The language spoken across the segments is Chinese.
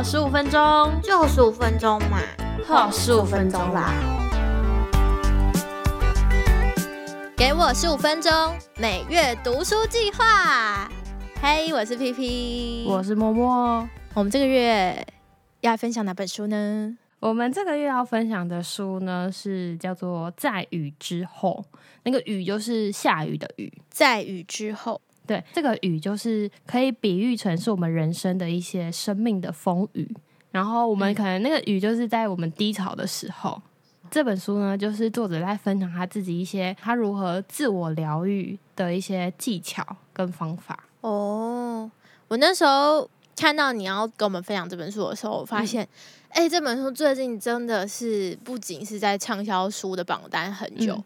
好十五分钟，就十五分钟嘛，好十五分钟啦。给我十五分钟，每月读书计划。嘿，我是 P P，我是默默。我们这个月要分享哪本书呢？我们这个月要分享的书呢，是叫做《在雨之后》。那个雨就是下雨的雨，在雨之后。对，这个雨就是可以比喻成是我们人生的一些生命的风雨。然后我们可能那个雨就是在我们低潮的时候。这本书呢，就是作者在分享他自己一些他如何自我疗愈的一些技巧跟方法。哦，我那时候看到你要跟我们分享这本书的时候，我发现，哎，这本书最近真的是不仅是在畅销书的榜单很久。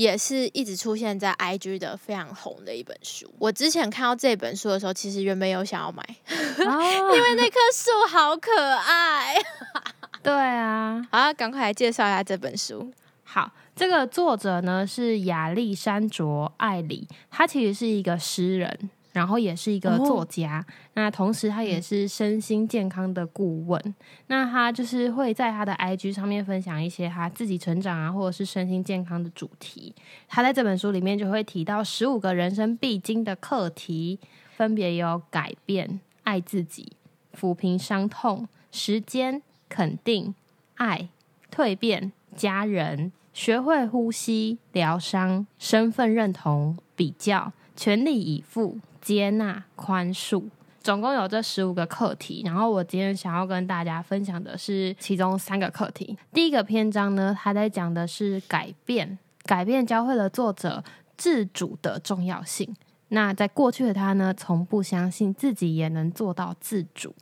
也是一直出现在 IG 的非常红的一本书。我之前看到这本书的时候，其实原本有想要买，因为那棵树好可爱。对啊，好，赶快来介绍一下这本书。好，这个作者呢是亚历山卓·艾里，他其实是一个诗人。然后也是一个作家，那同时他也是身心健康的顾问。那他就是会在他的 IG 上面分享一些他自己成长啊，或者是身心健康的主题。他在这本书里面就会提到十五个人生必经的课题，分别有改变、爱自己、抚平伤痛、时间、肯定、爱、蜕变、家人、学会呼吸、疗伤、身份认同、比较、全力以赴。接纳、宽恕，总共有这十五个课题。然后我今天想要跟大家分享的是其中三个课题。第一个篇章呢，他在讲的是改变，改变教会了作者自主的重要性。那在过去的他呢，从不相信自己也能做到自主。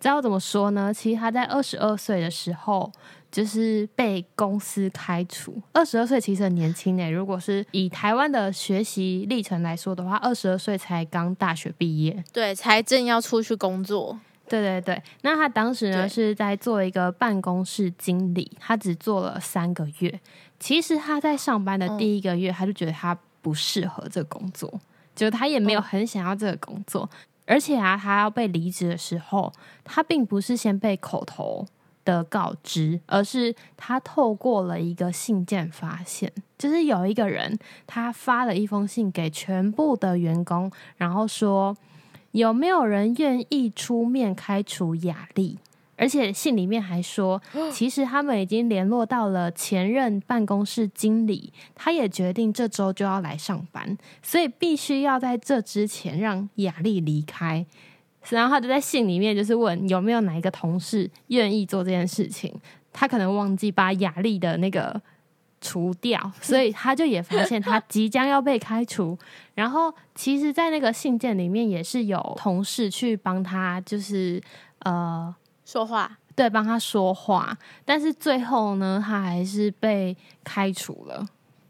知道怎么说呢？其实他在二十二岁的时候。就是被公司开除，二十二岁其实很年轻诶。如果是以台湾的学习历程来说的话，二十二岁才刚大学毕业，对，才正要出去工作。对对对，那他当时呢是在做一个办公室经理，他只做了三个月。其实他在上班的第一个月，他就觉得他不适合这个工作，就他也没有很想要这个工作。而且啊，他要被离职的时候，他并不是先被口头。的告知，而是他透过了一个信件发现，就是有一个人他发了一封信给全部的员工，然后说有没有人愿意出面开除雅丽？而且信里面还说，其实他们已经联络到了前任办公室经理，他也决定这周就要来上班，所以必须要在这之前让雅丽离开。然后他就在信里面就是问有没有哪一个同事愿意做这件事情，他可能忘记把雅丽的那个除掉，所以他就也发现他即将要被开除。然后其实，在那个信件里面也是有同事去帮他，就是呃说话，对，帮他说话。但是最后呢，他还是被开除了。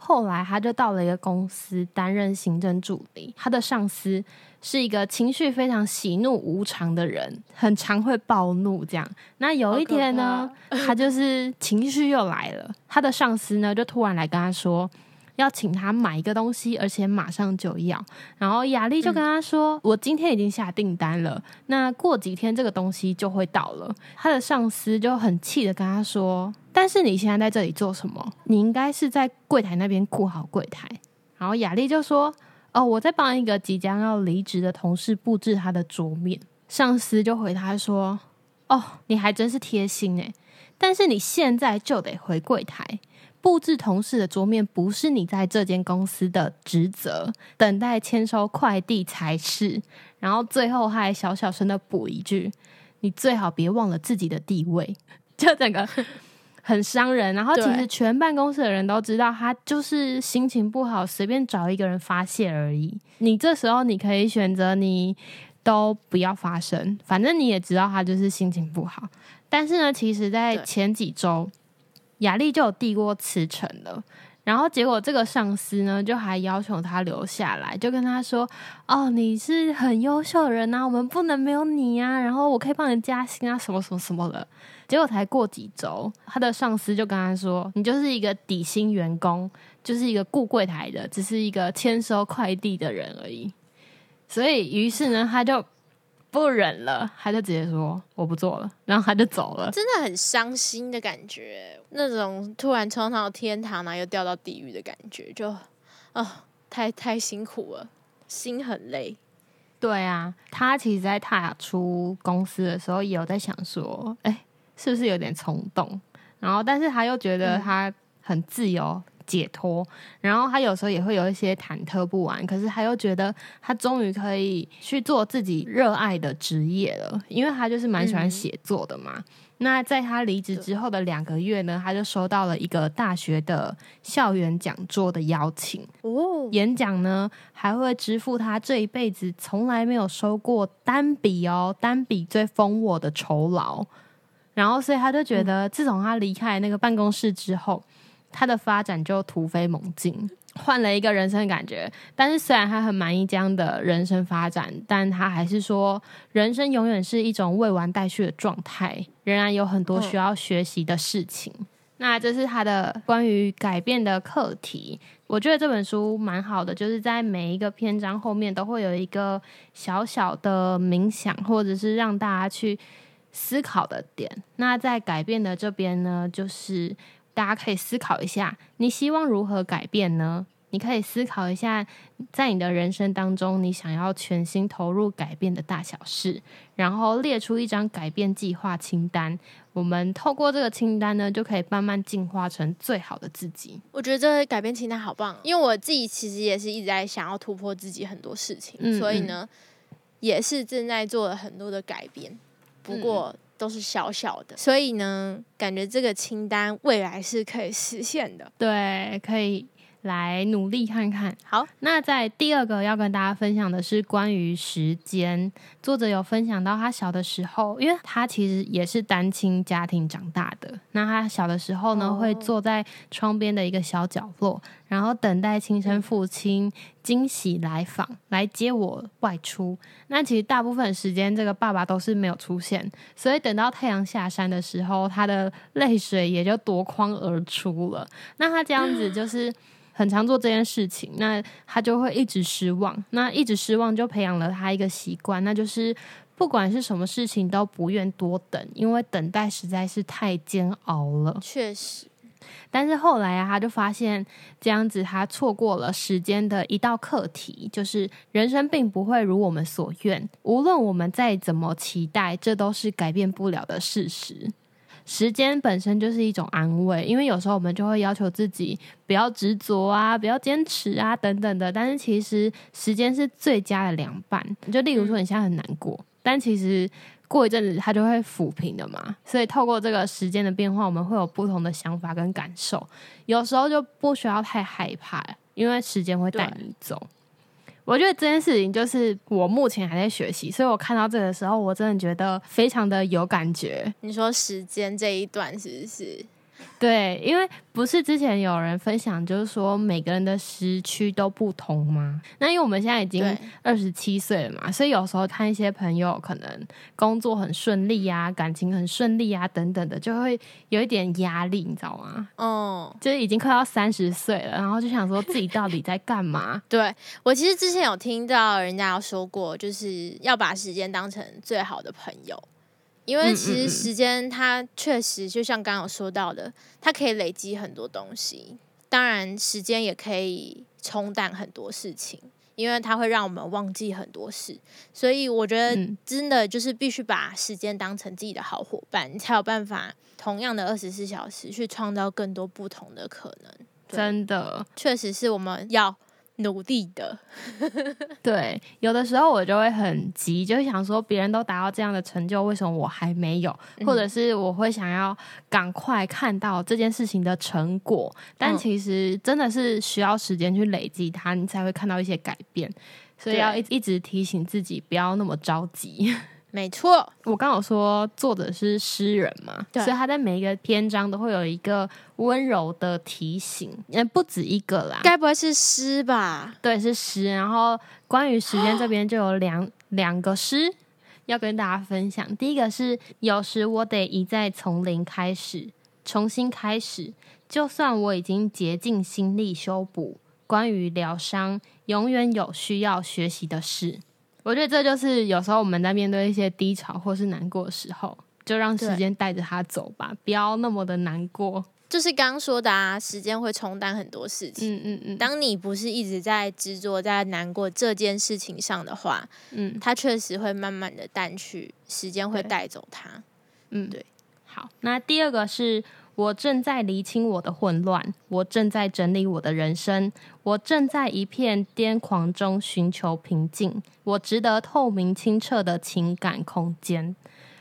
后来他就到了一个公司担任行政助理，他的上司。是一个情绪非常喜怒无常的人，很常会暴怒。这样，那有一天呢，他就是情绪又来了。他的上司呢，就突然来跟他说，要请他买一个东西，而且马上就要。然后雅丽就跟他说：“我今天已经下订单了，那过几天这个东西就会到了。”他的上司就很气的跟他说：“但是你现在在这里做什么？你应该是在柜台那边顾好柜台。”然后雅丽就说。哦，我在帮一个即将要离职的同事布置他的桌面。上司就回他说：“哦，你还真是贴心诶，但是你现在就得回柜台布置同事的桌面，不是你在这间公司的职责，等待签收快递才是。”然后最后还小小声的补一句：“你最好别忘了自己的地位。”就整个。很伤人，然后其实全办公室的人都知道，他就是心情不好，随便找一个人发泄而已。你这时候你可以选择你都不要发声，反正你也知道他就是心情不好。但是呢，其实，在前几周，雅丽就有递过辞呈了。然后结果这个上司呢，就还要求他留下来，就跟他说：“哦，你是很优秀的人呐，我们不能没有你啊。然后我可以帮你加薪啊，什么什么什么的。”结果才过几周，他的上司就跟他说：“你就是一个底薪员工，就是一个顾柜台的，只是一个签收快递的人而已。”所以，于是呢，他就不忍了，他就直接说我不做了，然后他就走了。真的很伤心的感觉，那种突然冲到天堂，然后又掉到地狱的感觉，就啊，太太辛苦了，心很累。对啊，他其实，在踏出公司的时候，也有在想说，哎，是不是有点冲动？然后，但是他又觉得他很自由。解脱，然后他有时候也会有一些忐忑不安，可是他又觉得他终于可以去做自己热爱的职业了，因为他就是蛮喜欢写作的嘛。那在他离职之后的两个月呢，他就收到了一个大学的校园讲座的邀请哦，演讲呢还会支付他这一辈子从来没有收过单笔哦，单笔最封我的酬劳。然后，所以他就觉得，自从他离开那个办公室之后。他的发展就突飞猛进，换了一个人生感觉。但是虽然他很满意这样的人生发展，但他还是说，人生永远是一种未完待续的状态，仍然有很多需要学习的事情。那这是他的关于改变的课题。我觉得这本书蛮好的，就是在每一个篇章后面都会有一个小小的冥想，或者是让大家去思考的点。那在改变的这边呢，就是。大家可以思考一下，你希望如何改变呢？你可以思考一下，在你的人生当中，你想要全心投入改变的大小事，然后列出一张改变计划清单。我们透过这个清单呢，就可以慢慢进化成最好的自己。我觉得这个改变清单好棒，因为我自己其实也是一直在想要突破自己很多事情，所以呢，也是正在做了很多的改变。不过。都是小小的，所以呢，感觉这个清单未来是可以实现的。对，可以来努力看看。好，那在第二个要跟大家分享的是关于时间。作者有分享到他小的时候，因为他其实也是单亲家庭长大的。那他小的时候呢，会坐在窗边的一个小角落。然后等待亲生父亲惊喜来访，来接我外出。那其实大部分时间，这个爸爸都是没有出现，所以等到太阳下山的时候，他的泪水也就夺眶而出了。那他这样子就是很常做这件事情，那他就会一直失望。那一直失望就培养了他一个习惯，那就是不管是什么事情都不愿多等，因为等待实在是太煎熬了。确实。但是后来啊，他就发现这样子，他错过了时间的一道课题，就是人生并不会如我们所愿。无论我们再怎么期待，这都是改变不了的事实。时间本身就是一种安慰，因为有时候我们就会要求自己不要执着啊，不要坚持啊，等等的。但是其实时间是最佳的良伴。就例如说，你现在很难过，但其实。过一阵子，它就会抚平的嘛。所以透过这个时间的变化，我们会有不同的想法跟感受。有时候就不需要太害怕，因为时间会带你走。我觉得这件事情就是我目前还在学习，所以我看到这个时候，我真的觉得非常的有感觉。你说时间这一段是不是？对，因为不是之前有人分享，就是说每个人的时区都不同吗？那因为我们现在已经二十七岁了嘛，所以有时候看一些朋友可能工作很顺利啊，感情很顺利啊，等等的，就会有一点压力，你知道吗？哦，就是已经快要三十岁了，然后就想说自己到底在干嘛？对我其实之前有听到人家说过，就是要把时间当成最好的朋友。因为其实时间它确实就像刚刚有说到的，它可以累积很多东西。当然，时间也可以冲淡很多事情，因为它会让我们忘记很多事。所以我觉得真的就是必须把时间当成自己的好伙伴，你才有办法同样的二十四小时去创造更多不同的可能。真的，确实是我们要。努力的，对，有的时候我就会很急，就想说别人都达到这样的成就，为什么我还没有？或者是我会想要赶快看到这件事情的成果，但其实真的是需要时间去累积它，你才会看到一些改变。所以要一一直提醒自己不要那么着急。没错，我刚好说作者是诗人嘛，所以他在每一个篇章都会有一个温柔的提醒，也不止一个啦。该不会是诗吧？对，是诗。然后关于时间这边就有两两个诗要跟大家分享。第一个是有时我得一再从零开始，重新开始，就算我已经竭尽心力修补。关于疗伤，永远有需要学习的事。我觉得这就是有时候我们在面对一些低潮或是难过的时候，就让时间带着他走吧，不要那么的难过。就是刚刚说的啊，时间会冲淡很多事情。嗯嗯嗯，当你不是一直在执着在难过这件事情上的话，嗯它确实会慢慢的淡去，时间会带走它。嗯对。好，那第二个是我正在厘清我的混乱，我正在整理我的人生，我正在一片癫狂中寻求平静，我值得透明清澈的情感空间。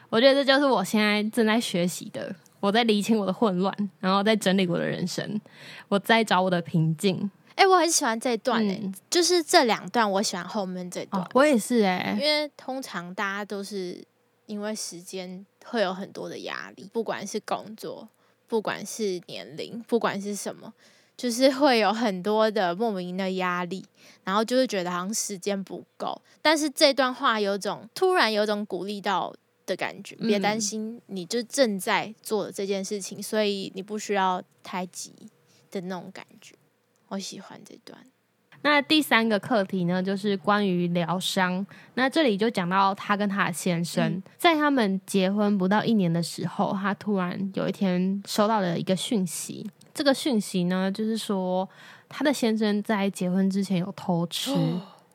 我觉得这就是我现在正在学习的。我在理清我的混乱，然后在整理我的人生，我在找我的平静。哎、我很喜欢这段诶、嗯就是这两段我喜欢后面这段，哦，我也是哎、因为通常大家都是因为时间会有很多的压力，不管是工作，不管是年龄，不管是什么，就是会有很多的莫名的压力，然后就是觉得好像时间不够。但是这段话有种突然有种鼓励到的感觉，别担嗯心，你就正在做这件事情，所以你不需要太急的那种感觉。我喜欢这段。那第三个课题呢，就是关于疗伤。那这里就讲到他跟他的先生，嗯在他们结婚不到一年的时候，他突然有一天收到了一个讯息。这个讯息呢，就是说他的先生在结婚之前有偷吃。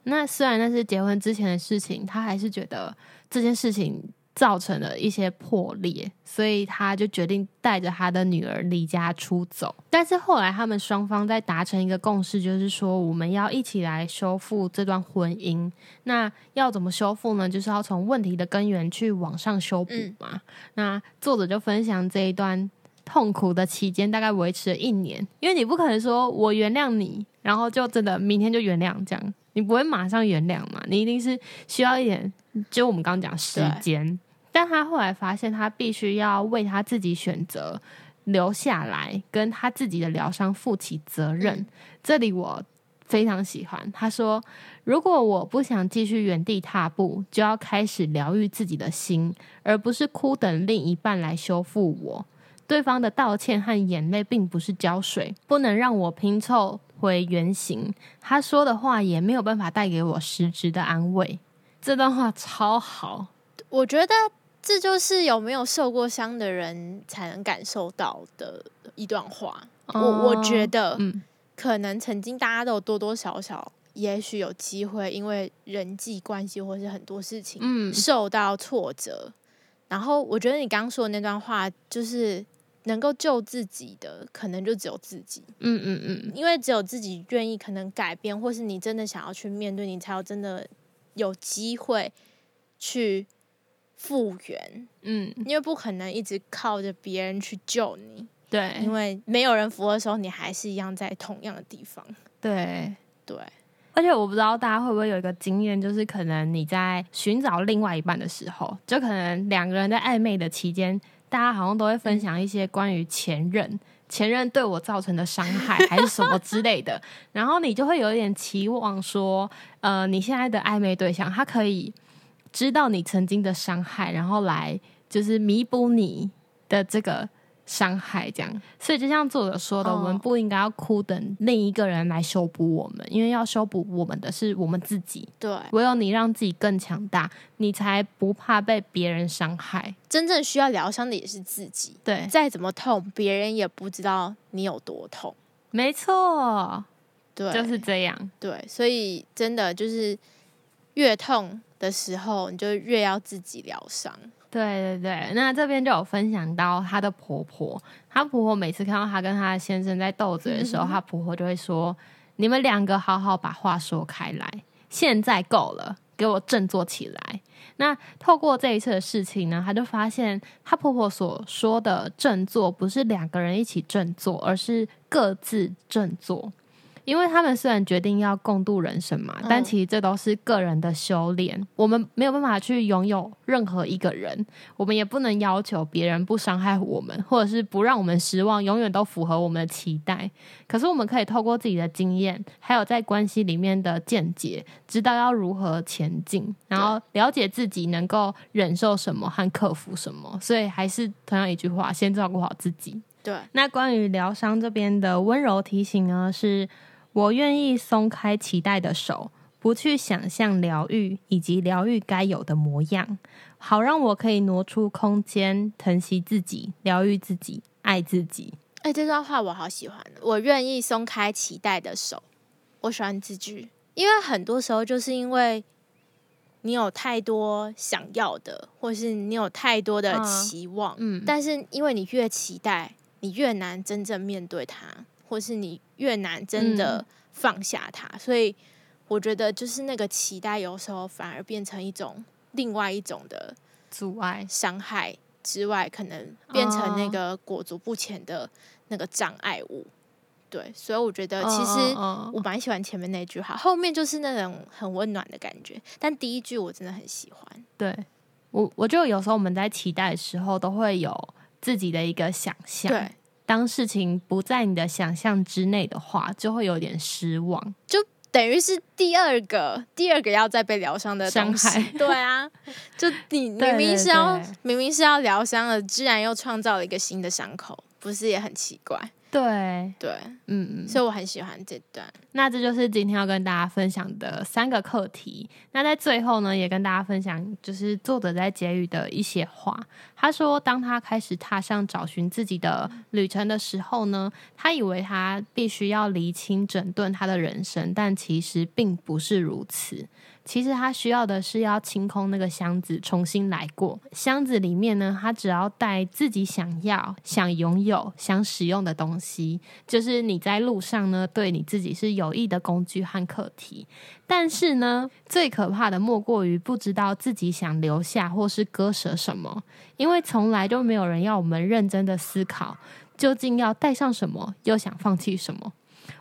那虽然那是结婚之前的事情，他还是觉得这件事情造成了一些破裂，所以他就决定带着他的女儿离家出走。但是后来他们双方在达成一个共识，就是说我们要一起来修复这段婚姻。那要怎么修复呢？就是要从问题的根源去往上修补嘛。那作者就分享这一段。痛苦的期间大概维持了一年，因为你不可能说我原谅你，然后就真的明天就原谅这样，你不会马上原谅嘛，你一定是需要一点，就我们刚刚讲时间。但他后来发现，他必须要为他自己选择留下来，跟他自己的疗伤负起责任。嗯这里我非常喜欢，他说：“如果我不想继续原地踏步，就要开始疗愈自己的心，而不是哭等另一半来修复我。”对方的道歉和眼泪并不是胶水，不能让我拼凑回原形。他说的话也没有办法带给我实质的安慰。这段话超好，我觉得这就是有没有受过伤的人才能感受到的一段话。我我觉得，嗯可能曾经大家都有多多少少，也许有机会因为人际关系或是很多事情嗯受到挫折。然后我觉得你刚刚说的那段话，就是能够救自己的，可能就只有自己。嗯嗯嗯，因为只有自己愿意可能改变，或是你真的想要去面对，你才有真的有机会去复原。嗯，因为不可能一直靠着别人去救你，对，因为没有人扶的时候，你还是一样在同样的地方。对。对，而且我不知道大家会不会有一个经验，就是可能你在寻找另外一半的时候，就可能两个人在暧昧的期间，大家好像都会分享一些关于前任、前任对我造成的伤害，还是什么之类的，然后你就会有一点期望说，呃，你现在的暧昧对象他可以知道你曾经的伤害，然后来就是弥补你的这个。伤害这样，所以就像作者说的，哦我们不应该要哭等另一个人来修补我们，因为要修补我们的是我们自己。对，唯有你让自己更强大，你才不怕被别人伤害。真正需要疗伤的也是自己。对，再怎么痛，别人也不知道你有多痛。没错，对，就是这样。对，所以真的就是越痛的时候，你就越要自己疗伤。对对对，那这边就有分享到她的婆婆，她婆婆每次看到她跟她的先生在斗嘴的时候，她婆婆就会说：“你们两个好好把话说开来，现在够了，给我振作起来。”那透过这一次的事情呢，她就发现她婆婆所说的振作，不是两个人一起振作，而是各自振作。因为他们虽然决定要共度人生嘛，但嗯其实这都是个人的修炼。我们没有办法去拥有任何一个人，我们也不能要求别人不伤害我们，或者是不让我们失望，永远都符合我们的期待。可是我们可以透过自己的经验，还有在关系里面的见解，知道要如何前进，然后了解自己能够忍受什么和克服什么。所以还是同样一句话，先照顾好自己。对，那关于疗伤这边的温柔提醒呢，是我愿意松开期待的手，不去想象疗愈以及疗愈该有的模样，好让我可以挪出空间，疼惜自己，疗愈自己，爱自己。哎、这段话我好喜欢，我愿意松开期待的手。我喜欢这句，因为很多时候就是因为你有太多想要的，或是你有太多的嗯期望，嗯但是因为你越期待，你越难真正面对它，或是你越难真的放下它，所以我觉得就是那个期待，有时候反而变成一种另外一种的阻碍，伤害之外，可能变成那哦个裹足不前的那个障碍物。对，所以我觉得其实我蛮喜欢前面那句话，后面就是那种很温暖的感觉。但第一句我真的很喜欢。对我，我觉得有时候我们在期待的时候，都会有自己的一个想象。对，当事情不在你的想象之内的话，就会有点失望。就等于是第二个第二个要再被疗伤的伤害对啊，就你明明是要对明明是要疗伤了，居然又创造了一个新的伤口，不是也很奇怪？对，对，嗯，所以我很喜欢这段。那这就是今天要跟大家分享的三个课题。那在最后呢，也跟大家分享，就是作者在结语的一些话。他说，当他开始踏上找寻自己的旅程的时候呢，他以为他必须要厘清整顿他的人生，但其实并不是如此。其实他需要的是要清空那个箱子，重新来过。箱子里面呢，他只要带自己想要、想拥有、想使用的东西，就是你在路上呢，对你自己是有益的工具和课题。但是呢，最可怕的莫过于不知道自己想留下或是割舍什么，因为从来就没有人要我们认真的思考，究竟要带上什么，又想放弃什么。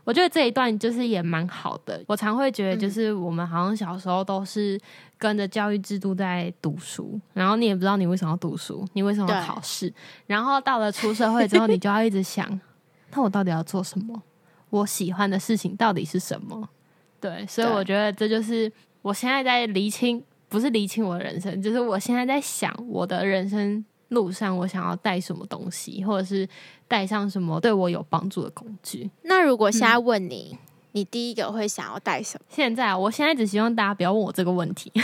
我觉得这一段就是也蛮好的。我常会觉得，就是我们好像小时候都是跟着教育制度在读书，然后你也不知道你为什么要读书，你为什么要考试，然后到了出社会之后，你就要一直想，那我到底要做什么？我喜欢的事情到底是什么？对，所以我觉得这就是我现在在厘清，不是厘清我的人生，就是我现在在想我的人生路上，我想要带什么东西，或者是带上什么对我有帮助的工具。那如果现在问你，你第一个会想要带什么？现在，我现在只希望大家不要问我这个问题。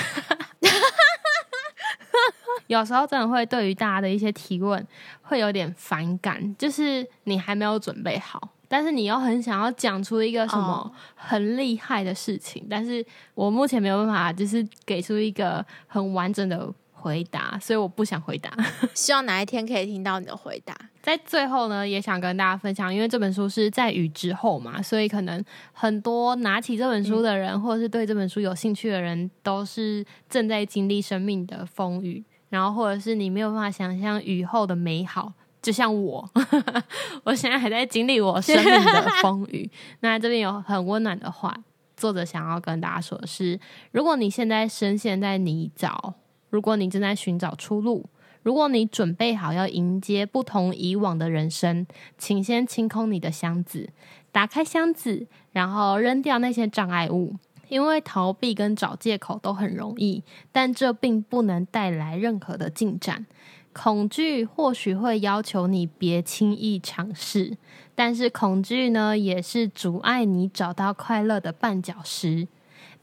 有时候真的会对于大家的一些提问会有点反感，就是你还没有准备好，但是你又很想要讲出一个什么哦很厉害的事情，但是我目前没有办法，就是给出一个很完整的回答，所以我不想回答。希望哪一天可以听到你的回答。在最后呢，也想跟大家分享，因为这本书是在雨之后嘛，所以可能很多拿起这本书的人，或者是对这本书有兴趣的人，都是正在经历生命的风雨，然后或者是你没有办法想象雨后的美好。就像我，我现在还在经历我生命的风雨。那这边有很温暖的话，作者想要跟大家说的是：如果你现在深陷在泥沼，如果你正在寻找出路，如果你准备好要迎接不同以往的人生，请先清空你的箱子，打开箱子，然后扔掉那些障碍物。因为逃避跟找借口都很容易，但这并不能带来任何的进展。恐惧或许会要求你别轻易尝试，但是恐惧呢，也是阻碍你找到快乐的绊脚石。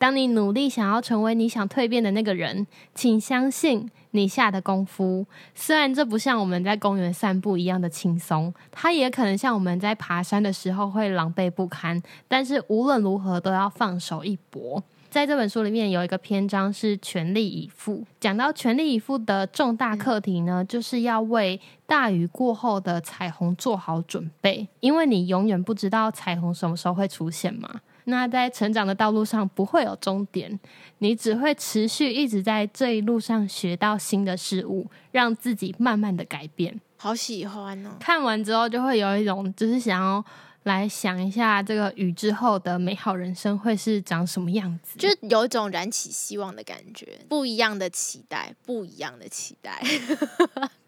当你努力想要成为你想蜕变的那个人，请相信你下的功夫，虽然这不像我们在公园散步一样的轻松，它也可能像我们在爬山的时候会狼狈不堪，但是无论如何都要放手一搏。在这本书里面有一个篇章是全力以赴，讲到全力以赴的重大课题呢，就是要为大雨过后的彩虹做好准备，因为你永远不知道彩虹什么时候会出现嘛。那在成长的道路上不会有终点，你只会持续一直在这一路上学到新的事物，让自己慢慢的改变。好喜欢哦！看完之后就会有一种就是想要来想一下这个雨之后的美好人生会是长什么样子，就有一种燃起希望的感觉，不一样的期待，不一样的期待。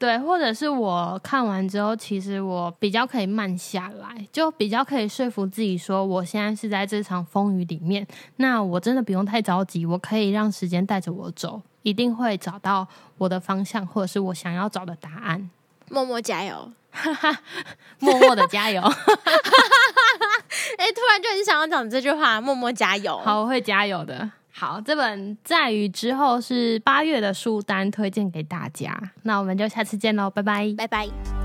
对，或者是我看完之后，其实我比较可以慢下来，就比较可以说服自己说，我现在是在这场风雨里面，那我真的不用太着急，我可以让时间带着我走，一定会找到我的方向，或者是我想要找的答案。默默加油！默默的加油，哎、突然就很想要讲这句话，默默加油。，好，我会加油的。好，这本在于之后是八月的书单推荐给大家，那我们就下次见喽，拜拜。拜拜。